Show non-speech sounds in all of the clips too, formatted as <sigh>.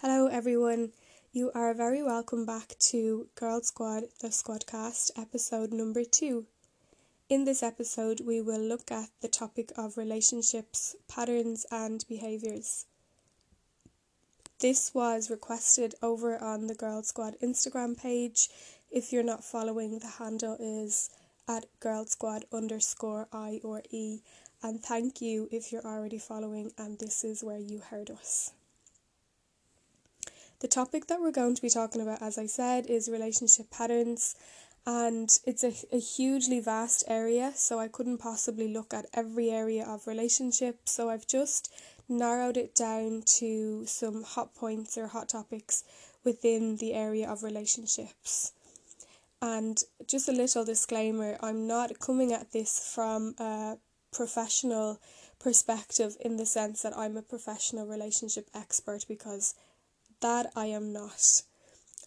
Hello, everyone. You are very welcome back to Girl Squad, the Squadcast, episode number two. In this episode, we will look at the topic of relationships, patterns, and behaviours. This was requested over on the Girl Squad Instagram page. If you're not following, the handle is at Girl Squad underscore I or E. And thank you if you're already following and this is where you heard us. The topic that we're going to be talking about, as I said, is relationship patterns, and it's a, a hugely vast area, so I couldn't possibly look at every area of relationships. So I've just narrowed it down to some hot points or hot topics within the area of relationships. And just a little disclaimer I'm not coming at this from a professional perspective in the sense that I'm a professional relationship expert because that I am not.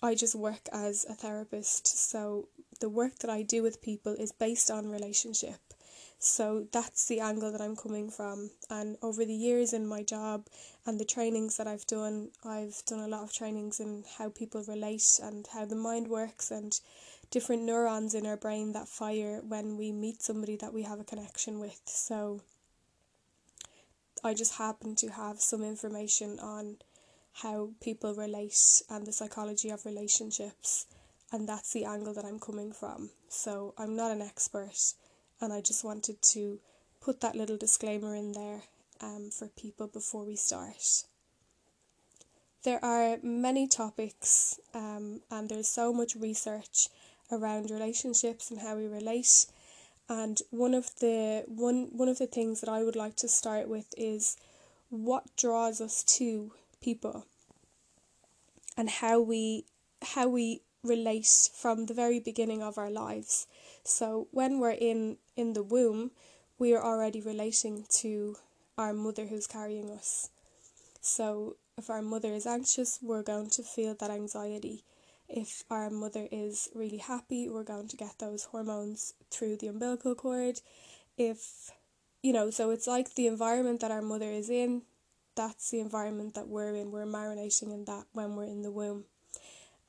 I just work as a therapist, so the work that I do with people is based on relationship. So that's the angle that I'm coming from. And over the years in my job and the trainings that I've done, I've done a lot of trainings in how people relate and how the mind works and different neurons in our brain that fire when we meet somebody that we have a connection with. So I just happen to have some information on how people relate and the psychology of relationships and that's the angle that I'm coming from. So I'm not an expert and I just wanted to put that little disclaimer in there um, for people before we start. There are many topics um, and there's so much research around relationships and how we relate. And one of the one one of the things that I would like to start with is what draws us to people and how we how we relate from the very beginning of our lives. So when we're in in the womb, we are already relating to our mother who's carrying us. So if our mother is anxious, we're going to feel that anxiety. If our mother is really happy, we're going to get those hormones through the umbilical cord. If you know, so it's like the environment that our mother is in, that's the environment that we're in. We're marinating in that when we're in the womb.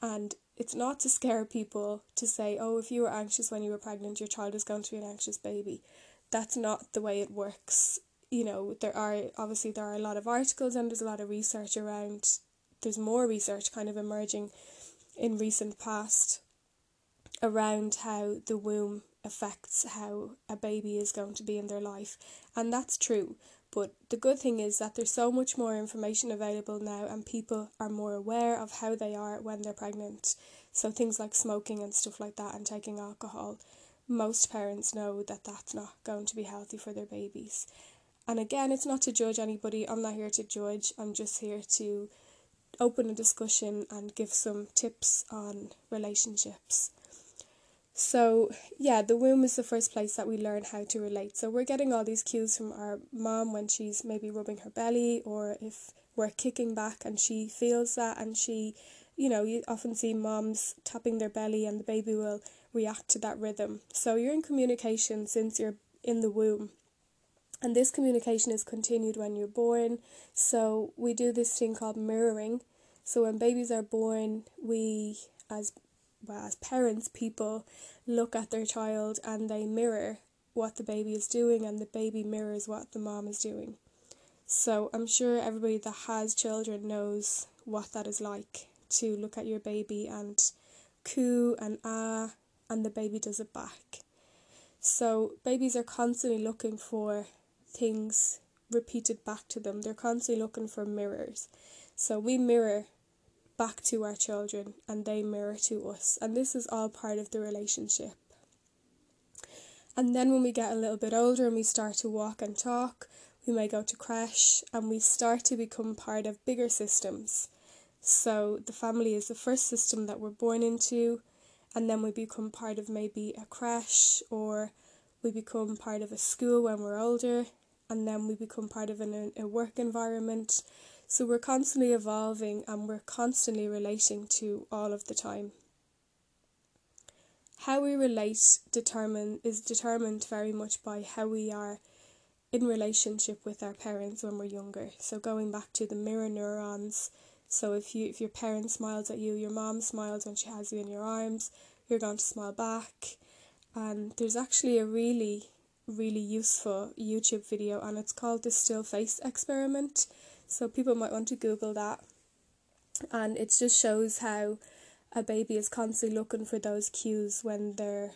And it's not to scare people to say, oh, if you were anxious when you were pregnant, your child is going to be an anxious baby. That's not the way it works. You know, there are obviously there are a lot of articles and there's a lot of research around there's more research kind of emerging in recent past around how the womb affects how a baby is going to be in their life. And that's true. But the good thing is that there's so much more information available now, and people are more aware of how they are when they're pregnant. So, things like smoking and stuff like that, and taking alcohol, most parents know that that's not going to be healthy for their babies. And again, it's not to judge anybody, I'm not here to judge, I'm just here to open a discussion and give some tips on relationships. So, yeah, the womb is the first place that we learn how to relate. So, we're getting all these cues from our mom when she's maybe rubbing her belly, or if we're kicking back and she feels that, and she, you know, you often see moms tapping their belly and the baby will react to that rhythm. So, you're in communication since you're in the womb. And this communication is continued when you're born. So, we do this thing called mirroring. So, when babies are born, we, as well, as parents, people look at their child and they mirror what the baby is doing, and the baby mirrors what the mom is doing. So I'm sure everybody that has children knows what that is like to look at your baby and coo and ah, and the baby does it back. So babies are constantly looking for things repeated back to them. They're constantly looking for mirrors. So we mirror back to our children and they mirror to us. And this is all part of the relationship. And then when we get a little bit older and we start to walk and talk, we may go to creche and we start to become part of bigger systems. So the family is the first system that we're born into, and then we become part of maybe a creche or we become part of a school when we're older, and then we become part of an, a work environment so we're constantly evolving and we're constantly relating to all of the time. How we relate determine is determined very much by how we are in relationship with our parents when we're younger. So going back to the mirror neurons, So if you if your parent smiles at you, your mom smiles when she has you in your arms, you're going to smile back. And there's actually a really really useful YouTube video and it's called the still face experiment. So people might want to google that. And it just shows how a baby is constantly looking for those cues when they're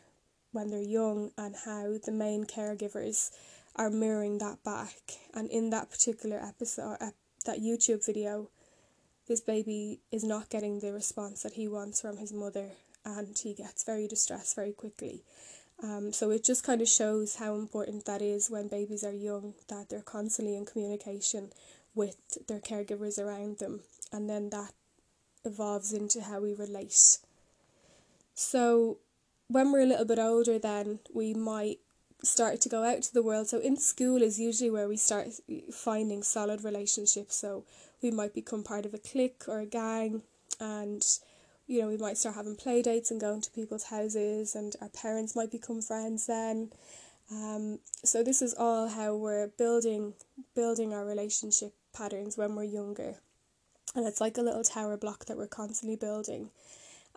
when they're young and how the main caregivers are mirroring that back. And in that particular episode, that YouTube video, this baby is not getting the response that he wants from his mother and he gets very distressed very quickly. Um, so it just kind of shows how important that is when babies are young, that they're constantly in communication with their caregivers around them, and then that evolves into how we relate. So when we're a little bit older, then we might start to go out to the world. So in school is usually where we start finding solid relationships. So we might become part of a clique or a gang, and you know we might start having play dates and going to people's houses, and our parents might become friends then. Um, so this is all how we're building building our relationship patterns when we're younger, and it's like a little tower block that we're constantly building.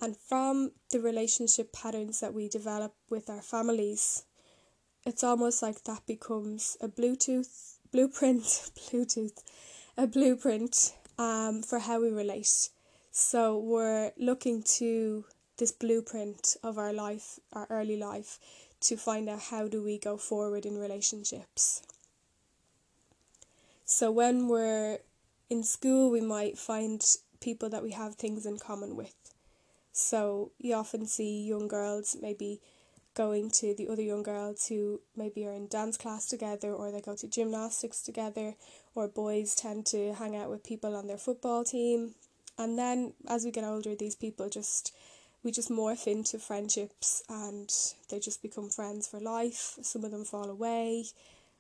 And from the relationship patterns that we develop with our families, it's almost like that becomes a Bluetooth blueprint, <laughs> Bluetooth, a blueprint um, for how we relate. So we're looking to this blueprint of our life, our early life, to find out how do we go forward in relationships. So when we're in school, we might find people that we have things in common with. So you often see young girls maybe going to the other young girls who maybe are in dance class together or they go to gymnastics together or boys tend to hang out with people on their football team. And then as we get older these people just we just morph into friendships and they just become friends for life. Some of them fall away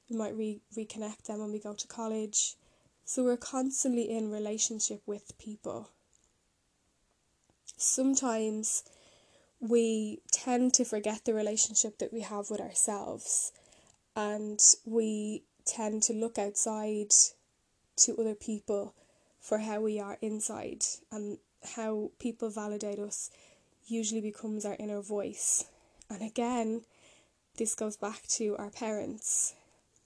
we might re- reconnect them when we go to college so we're constantly in relationship with people sometimes we tend to forget the relationship that we have with ourselves and we tend to look outside to other people for how we are inside and how people validate us usually becomes our inner voice. And again, this goes back to our parents.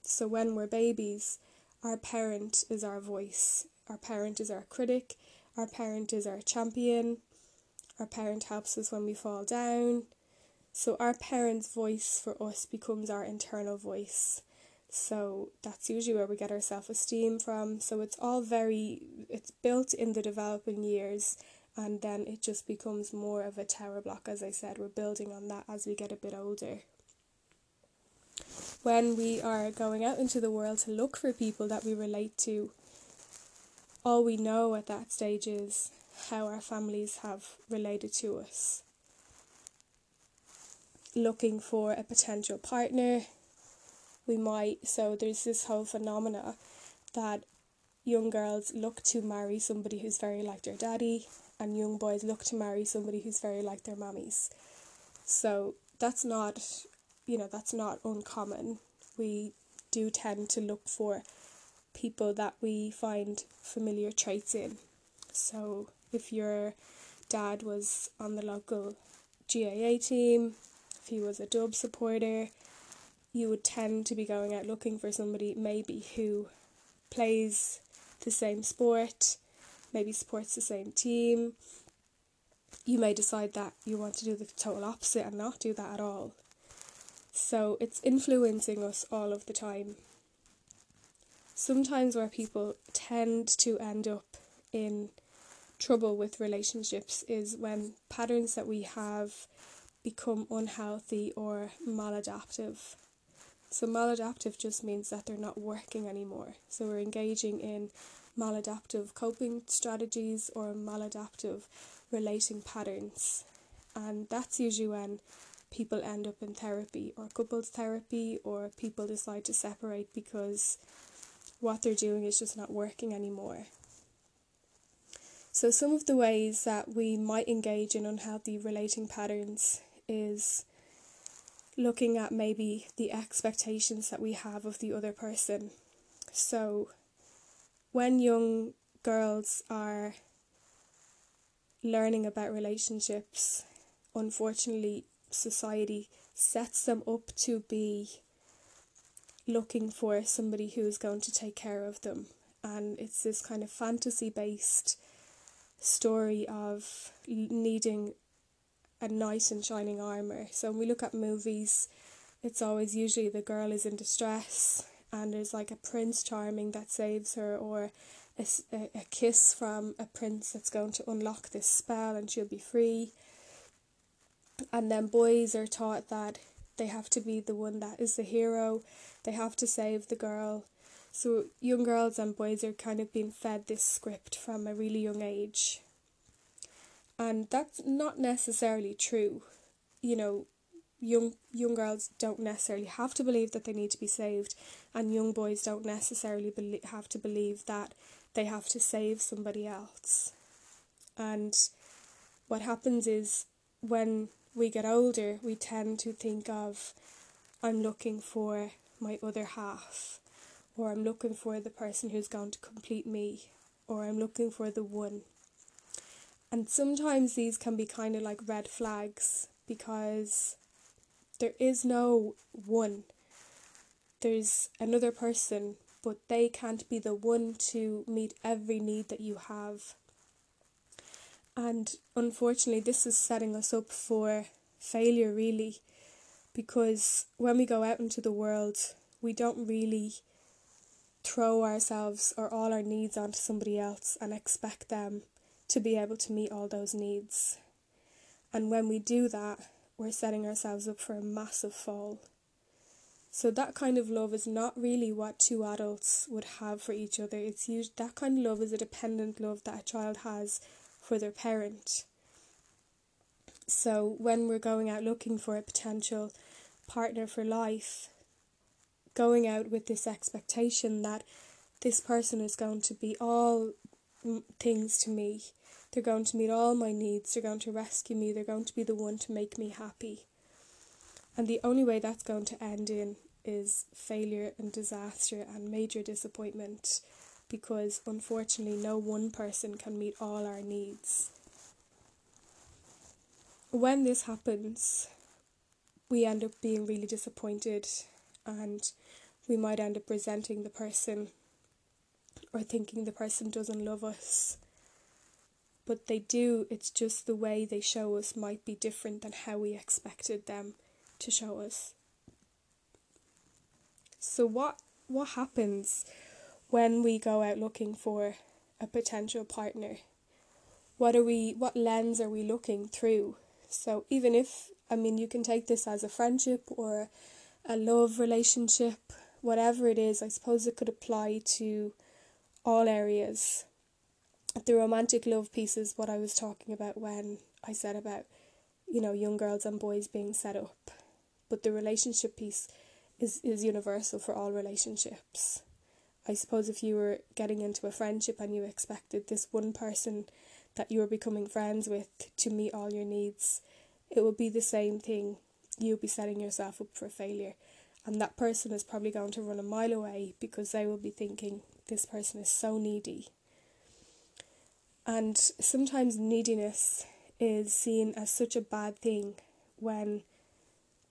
So when we're babies, our parent is our voice. Our parent is our critic. Our parent is our champion. Our parent helps us when we fall down. So our parent's voice for us becomes our internal voice. So that's usually where we get our self esteem from. So it's all very, it's built in the developing years and then it just becomes more of a tower block. As I said, we're building on that as we get a bit older. When we are going out into the world to look for people that we relate to, all we know at that stage is how our families have related to us. Looking for a potential partner, we might, so there's this whole phenomena that young girls look to marry somebody who's very like their daddy, and young boys look to marry somebody who's very like their mummies. So that's not, you know, that's not uncommon. We do tend to look for people that we find familiar traits in. So if your dad was on the local GAA team, if he was a dub supporter, you would tend to be going out looking for somebody maybe who plays the same sport, maybe supports the same team. You may decide that you want to do the total opposite and not do that at all. So it's influencing us all of the time. Sometimes where people tend to end up in trouble with relationships is when patterns that we have become unhealthy or maladaptive. So, maladaptive just means that they're not working anymore. So, we're engaging in maladaptive coping strategies or maladaptive relating patterns. And that's usually when people end up in therapy or couples therapy or people decide to separate because what they're doing is just not working anymore. So, some of the ways that we might engage in unhealthy relating patterns is looking at maybe the expectations that we have of the other person. So, when young girls are learning about relationships, unfortunately, society sets them up to be looking for somebody who is going to take care of them. And it's this kind of fantasy based story of needing a knight in shining armour. So when we look at movies, it's always usually the girl is in distress and there's like a prince charming that saves her or a, a, kiss from a prince that's going to unlock this spell and she'll be free. And then boys are taught that they have to be the one that is the hero, they have to save the girl. So young girls and boys are kind of being fed this script from a really young age. And that's not necessarily true. You know, young young girls don't necessarily have to believe that they need to be saved and young boys don't necessarily be- have to believe that they have to save somebody else. And what happens is when we get older, we tend to think of, I'm looking for my other half, or I'm looking for the person who's going to complete me, or I'm looking for the one. And sometimes these can be kind of like red flags because there is no one. There's another person but they can't be the one to meet every need that you have. And unfortunately, this is setting us up for failure, really, because when we go out into the world, we don't really throw ourselves or all our needs onto somebody else and expect them to be able to meet all those needs. And when we do that, we're setting ourselves up for a massive fall. So that kind of love is not really what two adults would have for each other. It's used that kind of love is a dependent love that a child has for their parent. So when we're going out looking for a potential partner for life, going out with this expectation that this person is going to be all things to me. They're going to meet all my needs. They're going to rescue me. They're going to be the one to make me happy. And the only way that's going to end in is failure and disaster and major disappointment because unfortunately no one person can meet all our needs. When this happens, we end up being really disappointed and we might end up resenting the person or thinking the person doesn't love us. But they do, it's just the way they show us might be different than how we expected them to show us. So what what happens when we go out looking for a potential partner? What are we what lens are we looking through? So even if I mean you can take this as a friendship or a love relationship, whatever it is, I suppose it could apply to all areas. The romantic love piece is what I was talking about when I said about, you know, young girls and boys being set up. But the relationship piece is, is universal for all relationships. I suppose if you were getting into a friendship and you expected this one person that you were becoming friends with to meet all your needs, it would be the same thing. You'll be setting yourself up for failure. And that person is probably going to run a mile away because they will be thinking, this person is so needy. And sometimes neediness is seen as such a bad thing when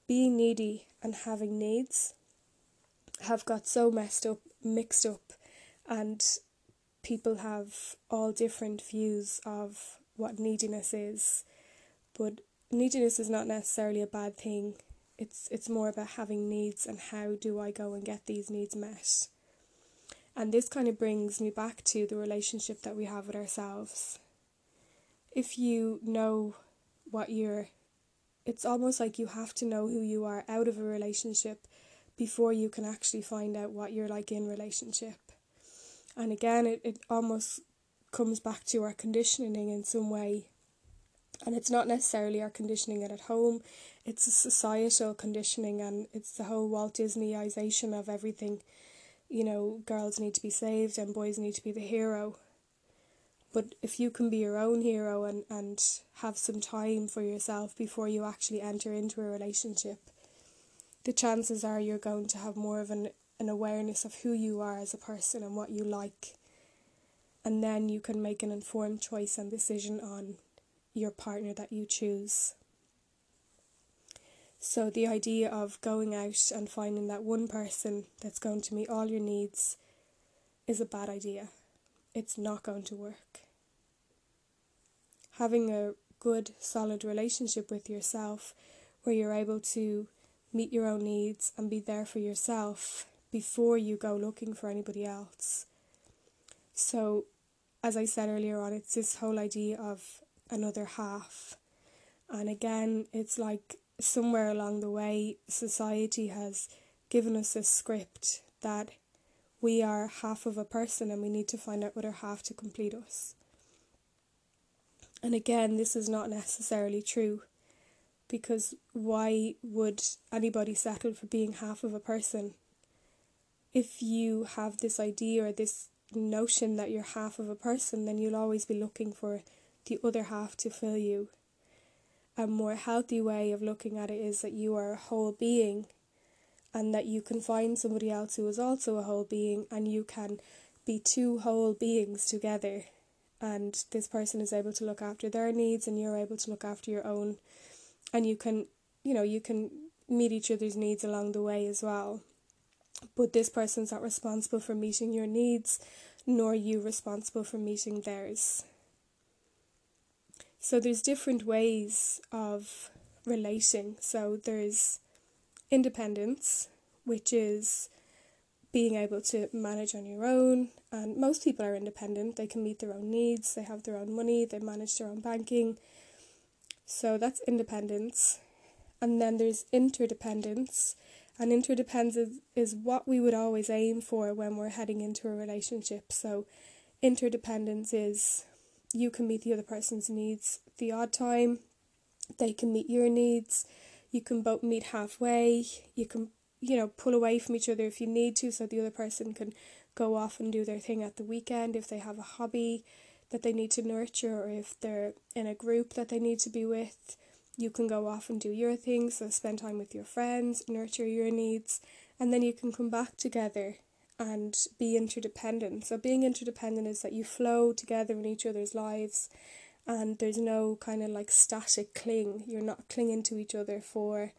being needy and having needs have got so messed up, mixed up, and people have all different views of what neediness is. But neediness is not necessarily a bad thing. It's it's more about having needs and how do I go and get these needs met. And this kind of brings me back to the relationship that we have with ourselves. If you know what you're it's almost like you have to know who you are out of a relationship before you can actually find out what you're like in relationship. And again, it, it almost comes back to our conditioning in some way. And it's not necessarily our conditioning at home, it's a societal conditioning and it's the whole Walt Disneyization of everything. You know, girls need to be saved and boys need to be the hero. But if you can be your own hero and, and have some time for yourself before you actually enter into a relationship, the chances are you're going to have more of an, an awareness of who you are as a person and what you like. And then you can make an informed choice and decision on your partner that you choose. So, the idea of going out and finding that one person that's going to meet all your needs is a bad idea. It's not going to work. Having a good, solid relationship with yourself where you're able to meet your own needs and be there for yourself before you go looking for anybody else. So, as I said earlier on, it's this whole idea of another half. And again, it's like somewhere along the way, society has given us a script that we are half of a person and we need to find out what other half to complete us. And again, this is not necessarily true because why would anybody settle for being half of a person? If you have this idea or this notion that you're half of a person, then you'll always be looking for the other half to fill you. A more healthy way of looking at it is that you are a whole being and that you can find somebody else who is also a whole being and you can be two whole beings together and this person is able to look after their needs and you're able to look after your own and you can you know you can meet each other's needs along the way as well. But this person's not responsible for meeting your needs nor you responsible for meeting theirs. So there's different ways of relating. So there's independence which is being able to manage on your own. And most people are independent. They can meet their own needs. They have their own money. They manage their own banking so that's independence. And then there's interdependence. And interdependence is, what we would always aim for when we're heading into a relationship. So interdependence is you can meet the other person's needs the odd time, they can meet your needs, you can both meet halfway, you can, you know, pull away from each other if you need to so the other person can go off and do their thing at the weekend if they have a hobby that they need to nurture or if they're in a group that they need to be with, you can go off and do your thing. So spend time with your friends, nurture your needs, and then you can come back together and be interdependent. So being interdependent is that you flow together in each other's lives and there's no kind of like static cling. You're not clinging to each other for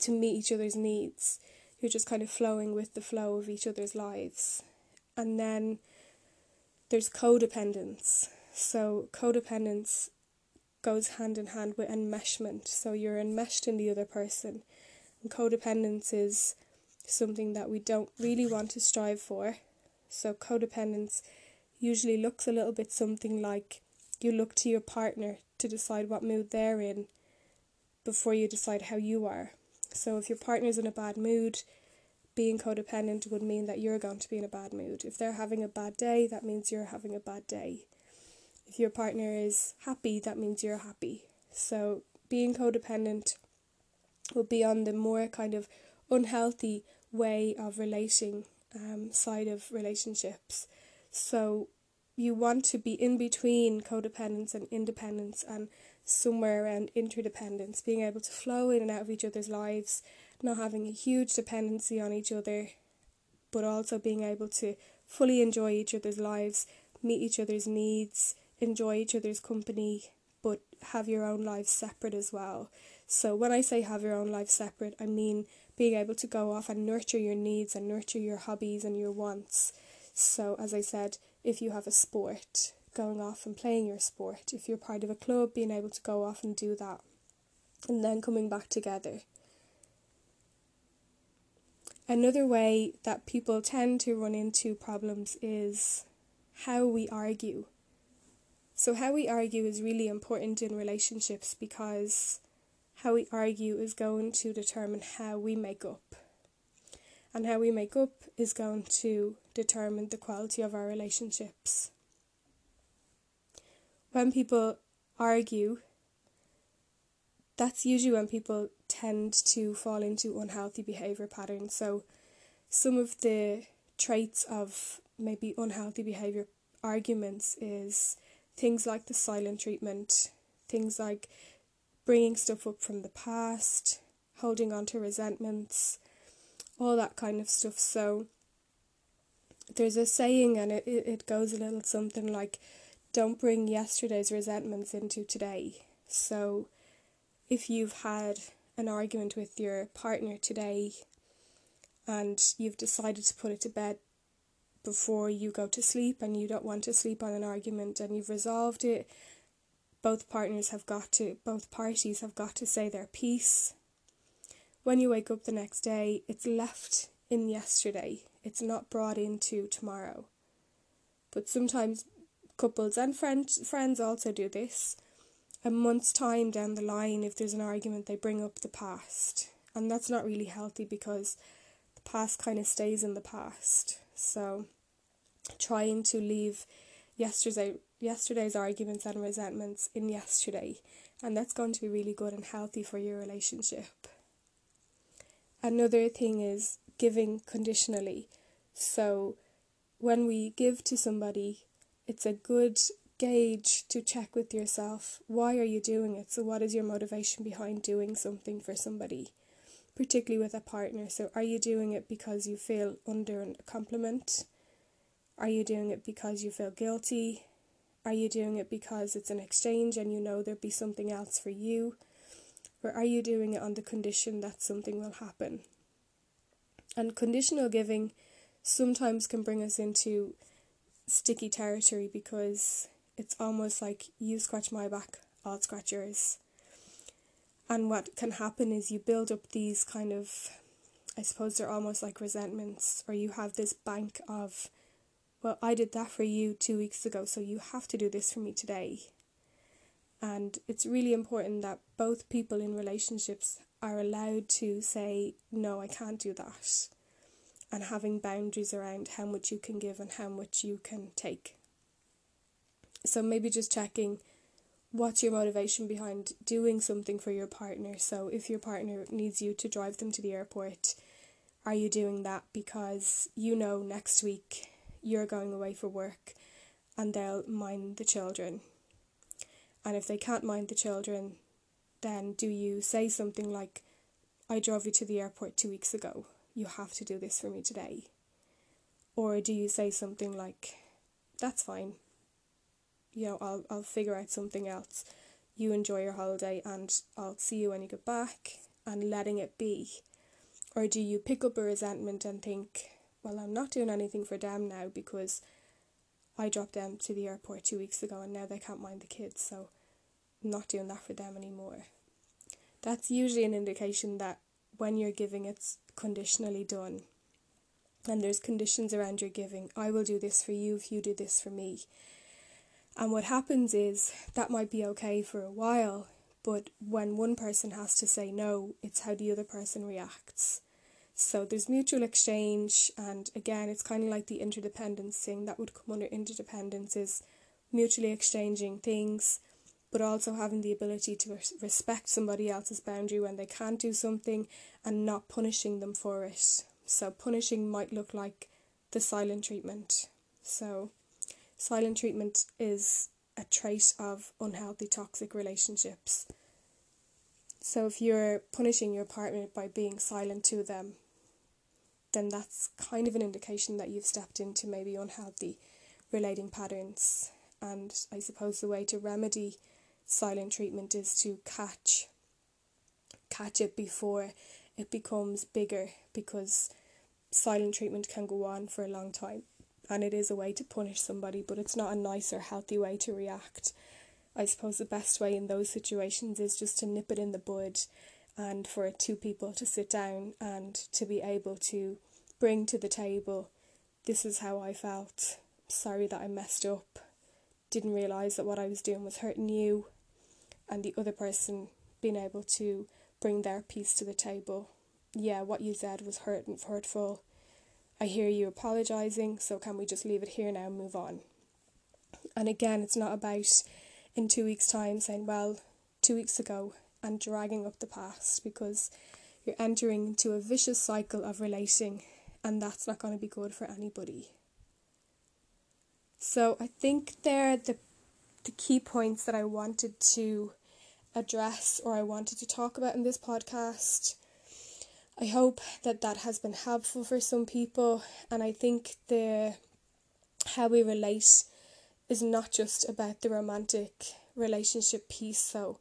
to meet each other's needs. You're just kind of flowing with the flow of each other's lives. And then there's codependence. So, codependence goes hand in hand with enmeshment. So, you're enmeshed in the other person. And codependence is something that we don't really want to strive for. So, codependence usually looks a little bit something like you look to your partner to decide what mood they're in before you decide how you are. So, if your partner's in a bad mood, being codependent would mean that you're going to be in a bad mood. If they're having a bad day, that means you're having a bad day. If your partner is happy, that means you're happy. So being codependent would be on the more kind of unhealthy way of relating um, side of relationships. So you want to be in between codependence and independence and somewhere around interdependence, being able to flow in and out of each other's lives not having a huge dependency on each other, but also being able to fully enjoy each other's lives, meet each other's needs, enjoy each other's company, but have your own lives separate as well. So, when I say have your own life separate, I mean being able to go off and nurture your needs and nurture your hobbies and your wants. So, as I said, if you have a sport, going off and playing your sport. If you're part of a club, being able to go off and do that. And then coming back together. Another way that people tend to run into problems is how we argue. So, how we argue is really important in relationships because how we argue is going to determine how we make up. And how we make up is going to determine the quality of our relationships. When people argue, that's usually when people tend to fall into unhealthy behavior patterns. So, some of the traits of maybe unhealthy behavior arguments is things like the silent treatment, things like bringing stuff up from the past, holding on to resentments, all that kind of stuff. So, there's a saying, and it, it goes a little something like, don't bring yesterday's resentments into today. So if you've had an argument with your partner today and you've decided to put it to bed before you go to sleep and you don't want to sleep on an argument and you've resolved it both partners have got to both parties have got to say their piece. When you wake up the next day it's left in yesterday. It's not brought into tomorrow. But sometimes couples and friends friends also do this a month's time down the line if there's an argument they bring up the past. And that's not really healthy because the past kind of stays in the past. So trying to leave yesterday yesterday's arguments and resentments in yesterday. And that's going to be really good and healthy for your relationship. Another thing is giving conditionally. So when we give to somebody it's a good gauge to check with yourself why are you doing it so what is your motivation behind doing something for somebody particularly with a partner so are you doing it because you feel under a compliment are you doing it because you feel guilty? Are you doing it because it's an exchange and you know there'd be something else for you? Or are you doing it on the condition that something will happen? And conditional giving sometimes can bring us into sticky territory because it's almost like you scratch my back, I'll scratch yours. And what can happen is you build up these kind of, I suppose they're almost like resentments, or you have this bank of well, I did that for you two weeks ago, so you have to do this for me today. And it's really important that both people in relationships are allowed to say, no, I can't do that. And having boundaries around how much you can give and how much you can take. So maybe just checking what's your motivation behind doing something for your partner. So if your partner needs you to drive them to the airport, are you doing that because you know next week you're going away for work and they'll mind the children. And if they can't mind the children, then do you say something like, I drove you to the airport two weeks ago. You have to do this for me today. Or do you say something like, that's fine. You know, I'll, I'll figure out something else. You enjoy your holiday and I'll see you when you get back and letting it be. Or do you pick up a resentment and think, well, I'm not doing anything for them now because I dropped them to the airport two weeks ago and now they can't mind the kids, so I'm not doing that for them anymore. That's usually an indication that when you're giving, it's conditionally done. And there's conditions around your giving. I will do this for you if you do this for me. And what happens is that might be okay for a while, but when one person has to say no, it's how the other person reacts. So there's mutual exchange, and again, it's kind of like the interdependence thing that would come under interdependence is mutually exchanging things, but also having the ability to respect somebody else's boundary when they can't do something and not punishing them for it. So punishing might look like the silent treatment. So silent treatment is a trait of unhealthy toxic relationships. So if you're punishing your partner by being silent to them, then that's kind of an indication that you've stepped into maybe unhealthy relating patterns. And I suppose the way to remedy silent treatment is to catch catch it before it becomes bigger because silent treatment can go on for a long time and it is a way to punish somebody but it's not a nice or healthy way to react. I suppose the best way in those situations is just to nip it in the bud and for two people to sit down and to be able to bring to the table this is how I felt. Sorry that I messed up. Didn't realise that what I was doing was hurting you. And the other person being able to bring their piece to the table. Yeah, what you said was hurt and hurtful. I hear you apologising, so can we just leave it here now and move on? And again, it's not about in two weeks' time saying, well, two weeks ago and dragging up the past because you're entering into a vicious cycle of relating, and that's not going to be good for anybody. So I think they're the the key points that I wanted to address or I wanted to talk about in this podcast. I hope that that has been helpful for some people, and I think the how we relate is not just about the romantic relationship piece, so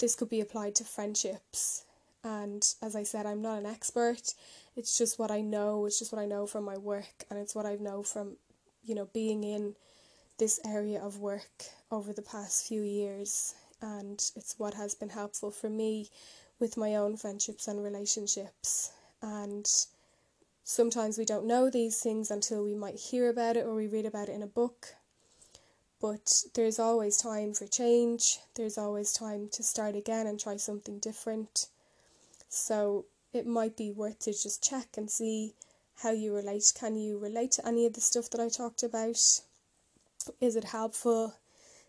this could be applied to friendships. And as I said, I'm not an expert. It's just what I know. It's just what I know from my work, and it's what I know from, you know, being in this area of work over the past few years. And it's what has been helpful for me with my own friendships and relationships. And sometimes we don't know these things until we might hear about it or we read about it in a book. But there's always time for change, there's always time to start again and try something different. So it might be worth to just check and see how you relate. Can you relate to any of the stuff that I talked about? Is it helpful?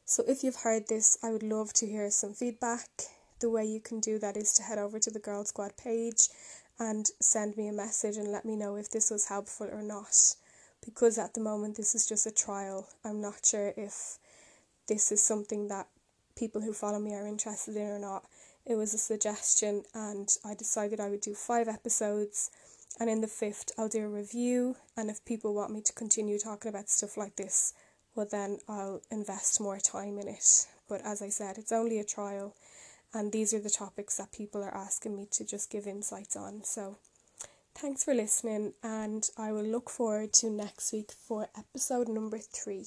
So if you've heard this, I would love to hear some feedback. The way you can do that is to head over to the Girl Squad page and send me a message and let me know if this was helpful or not. Because at the moment, this is just a trial. I'm not sure if this is something that people who follow me are interested in or not. It was a suggestion, and I decided I would do five episodes. And in the fifth, I'll do a review. And if people want me to continue talking about stuff like this, well, then I'll invest more time in it. But as I said, it's only a trial and these are the topics that people are asking me to just give insights on. So, thanks for listening, and I will look forward to next week for episode number three.